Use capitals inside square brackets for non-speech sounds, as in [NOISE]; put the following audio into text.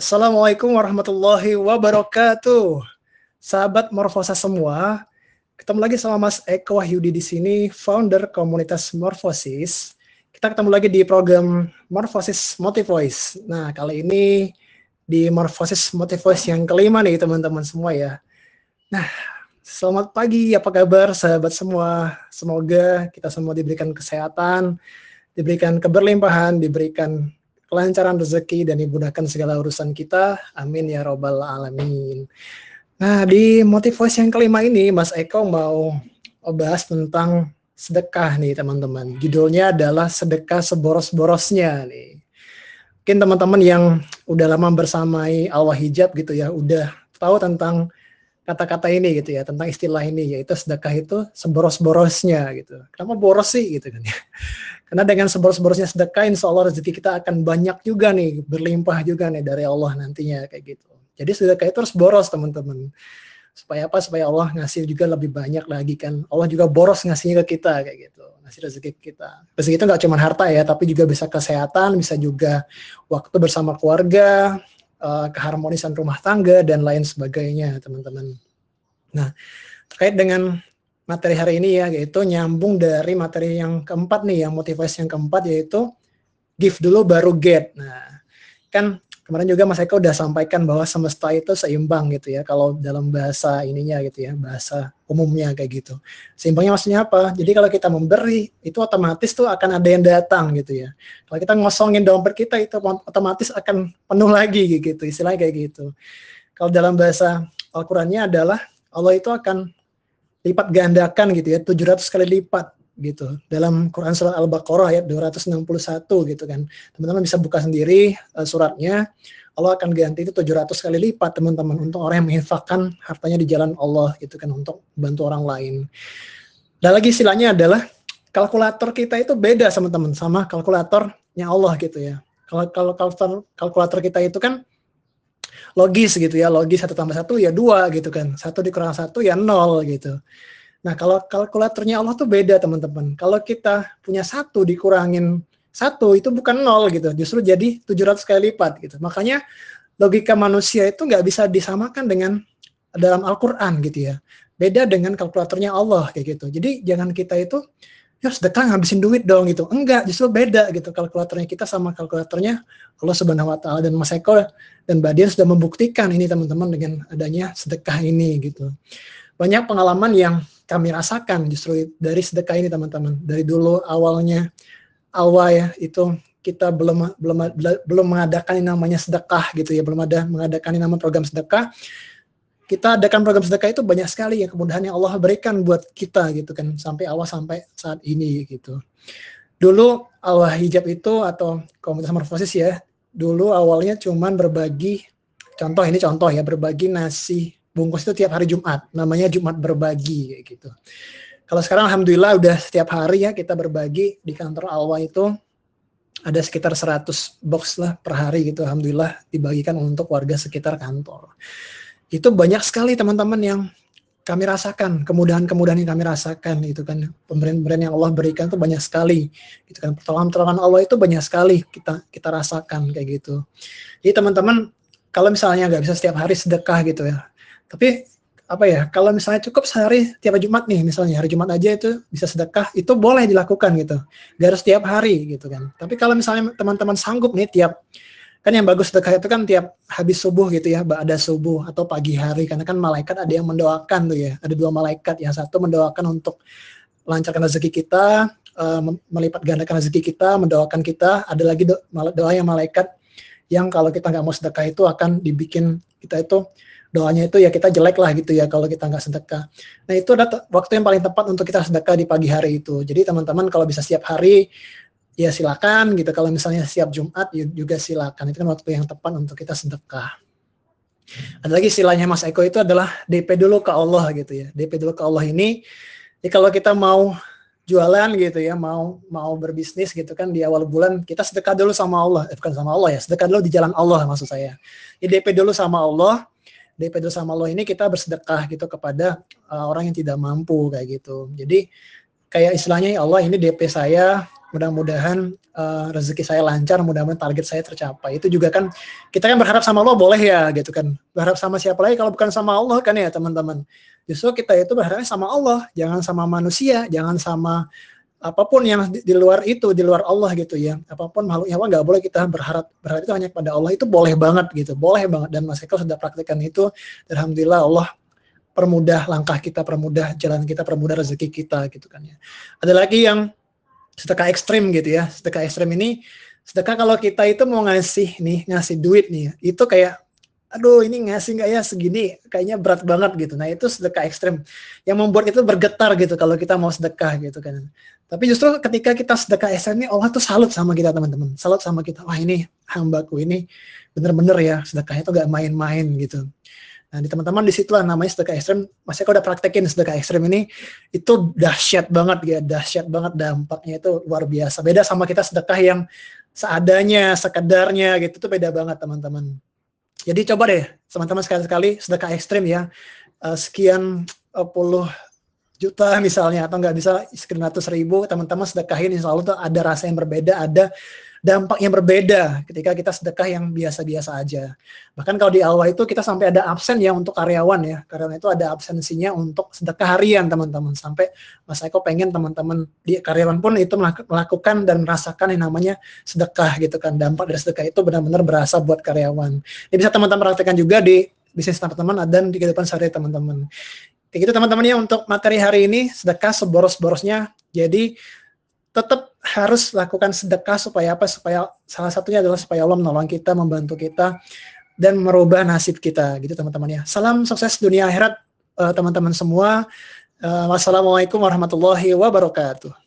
Assalamualaikum warahmatullahi wabarakatuh. Sahabat Morfosa semua, ketemu lagi sama Mas Eko Wahyudi di sini, founder komunitas Morfosis. Kita ketemu lagi di program Morfosis Motivoice. Nah, kali ini di Morfosis Motivoice yang kelima nih teman-teman semua ya. Nah, selamat pagi, apa kabar sahabat semua? Semoga kita semua diberikan kesehatan, diberikan keberlimpahan, diberikan kelancaran rezeki dan dimudahkan segala urusan kita. Amin ya robbal alamin. Nah, di motivasi yang kelima ini Mas Eko mau bahas tentang sedekah nih teman-teman. Judulnya adalah sedekah seboros-borosnya nih. Mungkin teman-teman yang udah lama bersamai Allah hijab gitu ya, udah tahu tentang kata-kata ini gitu ya, tentang istilah ini yaitu sedekah itu seboros-borosnya gitu. Kenapa boros sih gitu kan ya? [LAUGHS] Karena dengan seboros-borosnya sedekah, insya Allah rezeki kita akan banyak juga nih, berlimpah juga nih dari Allah nantinya kayak gitu. Jadi sedekah itu harus boros teman-teman. Supaya apa? Supaya Allah ngasih juga lebih banyak lagi kan. Allah juga boros ngasihnya ke kita kayak gitu. Ngasih rezeki kita. Rezeki itu nggak cuma harta ya, tapi juga bisa kesehatan, bisa juga waktu bersama keluarga, eh, keharmonisan rumah tangga, dan lain sebagainya teman-teman. Nah, terkait dengan materi hari ini ya, yaitu nyambung dari materi yang keempat nih, yang motivasi yang keempat yaitu give dulu baru get. Nah, kan kemarin juga Mas Eko udah sampaikan bahwa semesta itu seimbang gitu ya, kalau dalam bahasa ininya gitu ya, bahasa umumnya kayak gitu. Seimbangnya maksudnya apa? Jadi kalau kita memberi, itu otomatis tuh akan ada yang datang gitu ya. Kalau kita ngosongin dompet kita, itu otomatis akan penuh lagi gitu, istilahnya kayak gitu. Kalau dalam bahasa Al-Qurannya adalah Allah itu akan lipat gandakan gitu ya 700 kali lipat gitu. Dalam Quran surat Al-Baqarah ayat 261 gitu kan. Teman-teman bisa buka sendiri uh, suratnya. Allah akan ganti itu 700 kali lipat teman-teman untuk orang yang menginfakkan hartanya di jalan Allah gitu kan untuk bantu orang lain. Dan lagi istilahnya adalah kalkulator kita itu beda sama teman sama kalkulatornya Allah gitu ya. Kalau kalau kalkulator kalkulator kita itu kan logis gitu ya logis satu tambah satu ya dua gitu kan. Satu dikurang satu ya nol gitu. Nah kalau kalkulatornya Allah tuh beda teman-teman. Kalau kita punya satu dikurangin satu itu bukan nol gitu. Justru jadi 700 kali lipat gitu. Makanya logika manusia itu nggak bisa disamakan dengan dalam Al-Quran gitu ya. Beda dengan kalkulatornya Allah kayak gitu. Jadi jangan kita itu ya sedekah ngabisin duit dong gitu. Enggak, justru beda gitu kalkulatornya kita sama kalkulatornya Allah Subhanahu wa taala dan Mas Eko dan Mbak Dian sudah membuktikan ini teman-teman dengan adanya sedekah ini gitu. Banyak pengalaman yang kami rasakan justru dari sedekah ini teman-teman. Dari dulu awalnya awal ya itu kita belum belum belum mengadakan yang namanya sedekah gitu ya, belum ada mengadakan yang namanya program sedekah kita adakan program sedekah itu banyak sekali ya kemudahan yang Allah berikan buat kita gitu kan sampai awal sampai saat ini gitu. Dulu Allah hijab itu atau komunitas morfosis ya, dulu awalnya cuman berbagi contoh ini contoh ya berbagi nasi bungkus itu tiap hari Jumat, namanya Jumat berbagi kayak gitu. Kalau sekarang alhamdulillah udah setiap hari ya kita berbagi di kantor Alwa itu ada sekitar 100 box lah per hari gitu alhamdulillah dibagikan untuk warga sekitar kantor itu banyak sekali teman-teman yang kami rasakan, kemudahan-kemudahan yang kami rasakan itu kan pemberian-pemberian yang Allah berikan itu banyak sekali. Itu kan pertolongan-pertolongan Allah itu banyak sekali kita kita rasakan kayak gitu. Jadi teman-teman kalau misalnya nggak bisa setiap hari sedekah gitu ya. Tapi apa ya kalau misalnya cukup sehari tiap Jumat nih misalnya hari Jumat aja itu bisa sedekah itu boleh dilakukan gitu gak harus setiap hari gitu kan tapi kalau misalnya teman-teman sanggup nih tiap kan yang bagus sedekah itu kan tiap habis subuh gitu ya, ada subuh atau pagi hari karena kan malaikat ada yang mendoakan tuh ya, ada dua malaikat, yang satu mendoakan untuk lancarkan rezeki kita, uh, melipat gandakan rezeki kita, mendoakan kita, ada lagi do doa yang malaikat yang kalau kita nggak mau sedekah itu akan dibikin kita itu doanya itu ya kita jelek lah gitu ya kalau kita nggak sedekah. Nah itu ada waktu yang paling tepat untuk kita sedekah di pagi hari itu. Jadi teman-teman kalau bisa setiap hari ya silakan gitu. Kalau misalnya siap Jumat juga silakan. Itu kan waktu yang tepat untuk kita sedekah. Ada lagi istilahnya Mas Eko itu adalah DP dulu ke Allah gitu ya. DP dulu ke Allah ini ya kalau kita mau jualan gitu ya, mau mau berbisnis gitu kan di awal bulan kita sedekah dulu sama Allah, eh, bukan sama Allah ya, sedekah dulu di jalan Allah maksud saya. Ya DP dulu sama Allah, DP dulu sama Allah ini kita bersedekah gitu kepada uh, orang yang tidak mampu kayak gitu. Jadi kayak istilahnya ya Allah ini DP saya mudah-mudahan uh, rezeki saya lancar, mudah-mudahan target saya tercapai. Itu juga kan kita kan berharap sama Allah boleh ya gitu kan. Berharap sama siapa lagi kalau bukan sama Allah kan ya teman-teman. Justru kita itu berharapnya sama Allah, jangan sama manusia, jangan sama apa pun yang di, di luar itu, di luar Allah gitu ya. Apa pun makhluk nyawa nggak boleh kita berharap berharap itu hanya kepada Allah itu boleh banget gitu, boleh banget dan Mas Eko sudah praktekkan itu. Alhamdulillah Allah permudah langkah kita, permudah jalan kita, permudah rezeki kita gitu kan ya. Ada lagi yang sedekah ekstrim gitu ya. Sedekah ekstrim ini sedekah kalau kita itu mau ngasih nih, ngasih duit nih, itu kayak aduh ini ngasih nggak ya? Segini kayaknya berat banget gitu. Nah itu sedekah ekstrim. Yang membuat itu bergetar gitu kalau kita mau sedekah gitu kan. Tapi justru ketika kita sedekah ekstrim ini Allah tuh salut sama kita teman-teman. Salut sama kita. Wah ini hambaku ini bener-bener ya sedekahnya tuh gak main-main gitu nah di teman-teman di situ lah namanya sedekah ekstrim masih aku udah praktekin sedekah ekstrim ini itu dahsyat banget ya. Dahsyat banget dampaknya itu luar biasa. Beda sama kita sedekah yang seadanya sekedarnya gitu tuh beda banget teman-teman. Jadi coba deh teman-teman sekali-sekali sedekah ekstrim ya. Uh, sekian uh, puluh juta misalnya atau nggak bisa sekian ratus ribu teman-teman sedekahin insya Allah tuh ada rasa yang berbeda ada dampak yang berbeda ketika kita sedekah yang biasa-biasa aja. Bahkan kalau di awal itu kita sampai ada absen ya untuk karyawan ya. Karyawan itu ada absensinya untuk sedekah harian teman-teman. Sampai Mas Eko pengen teman-teman di karyawan pun itu melakukan dan merasakan yang namanya sedekah gitu kan. Dampak dari sedekah itu benar-benar berasa buat karyawan. Ini bisa teman-teman praktekkan juga di bisnis teman-teman dan di kehidupan sehari teman-teman. Kayak gitu teman-teman ya untuk materi hari ini sedekah seboros-borosnya. Jadi tetap harus lakukan sedekah supaya apa? Supaya salah satunya adalah supaya Allah menolong kita, membantu kita dan merubah nasib kita gitu teman-teman ya. Salam sukses dunia akhirat uh, teman-teman semua. Uh, wassalamualaikum warahmatullahi wabarakatuh.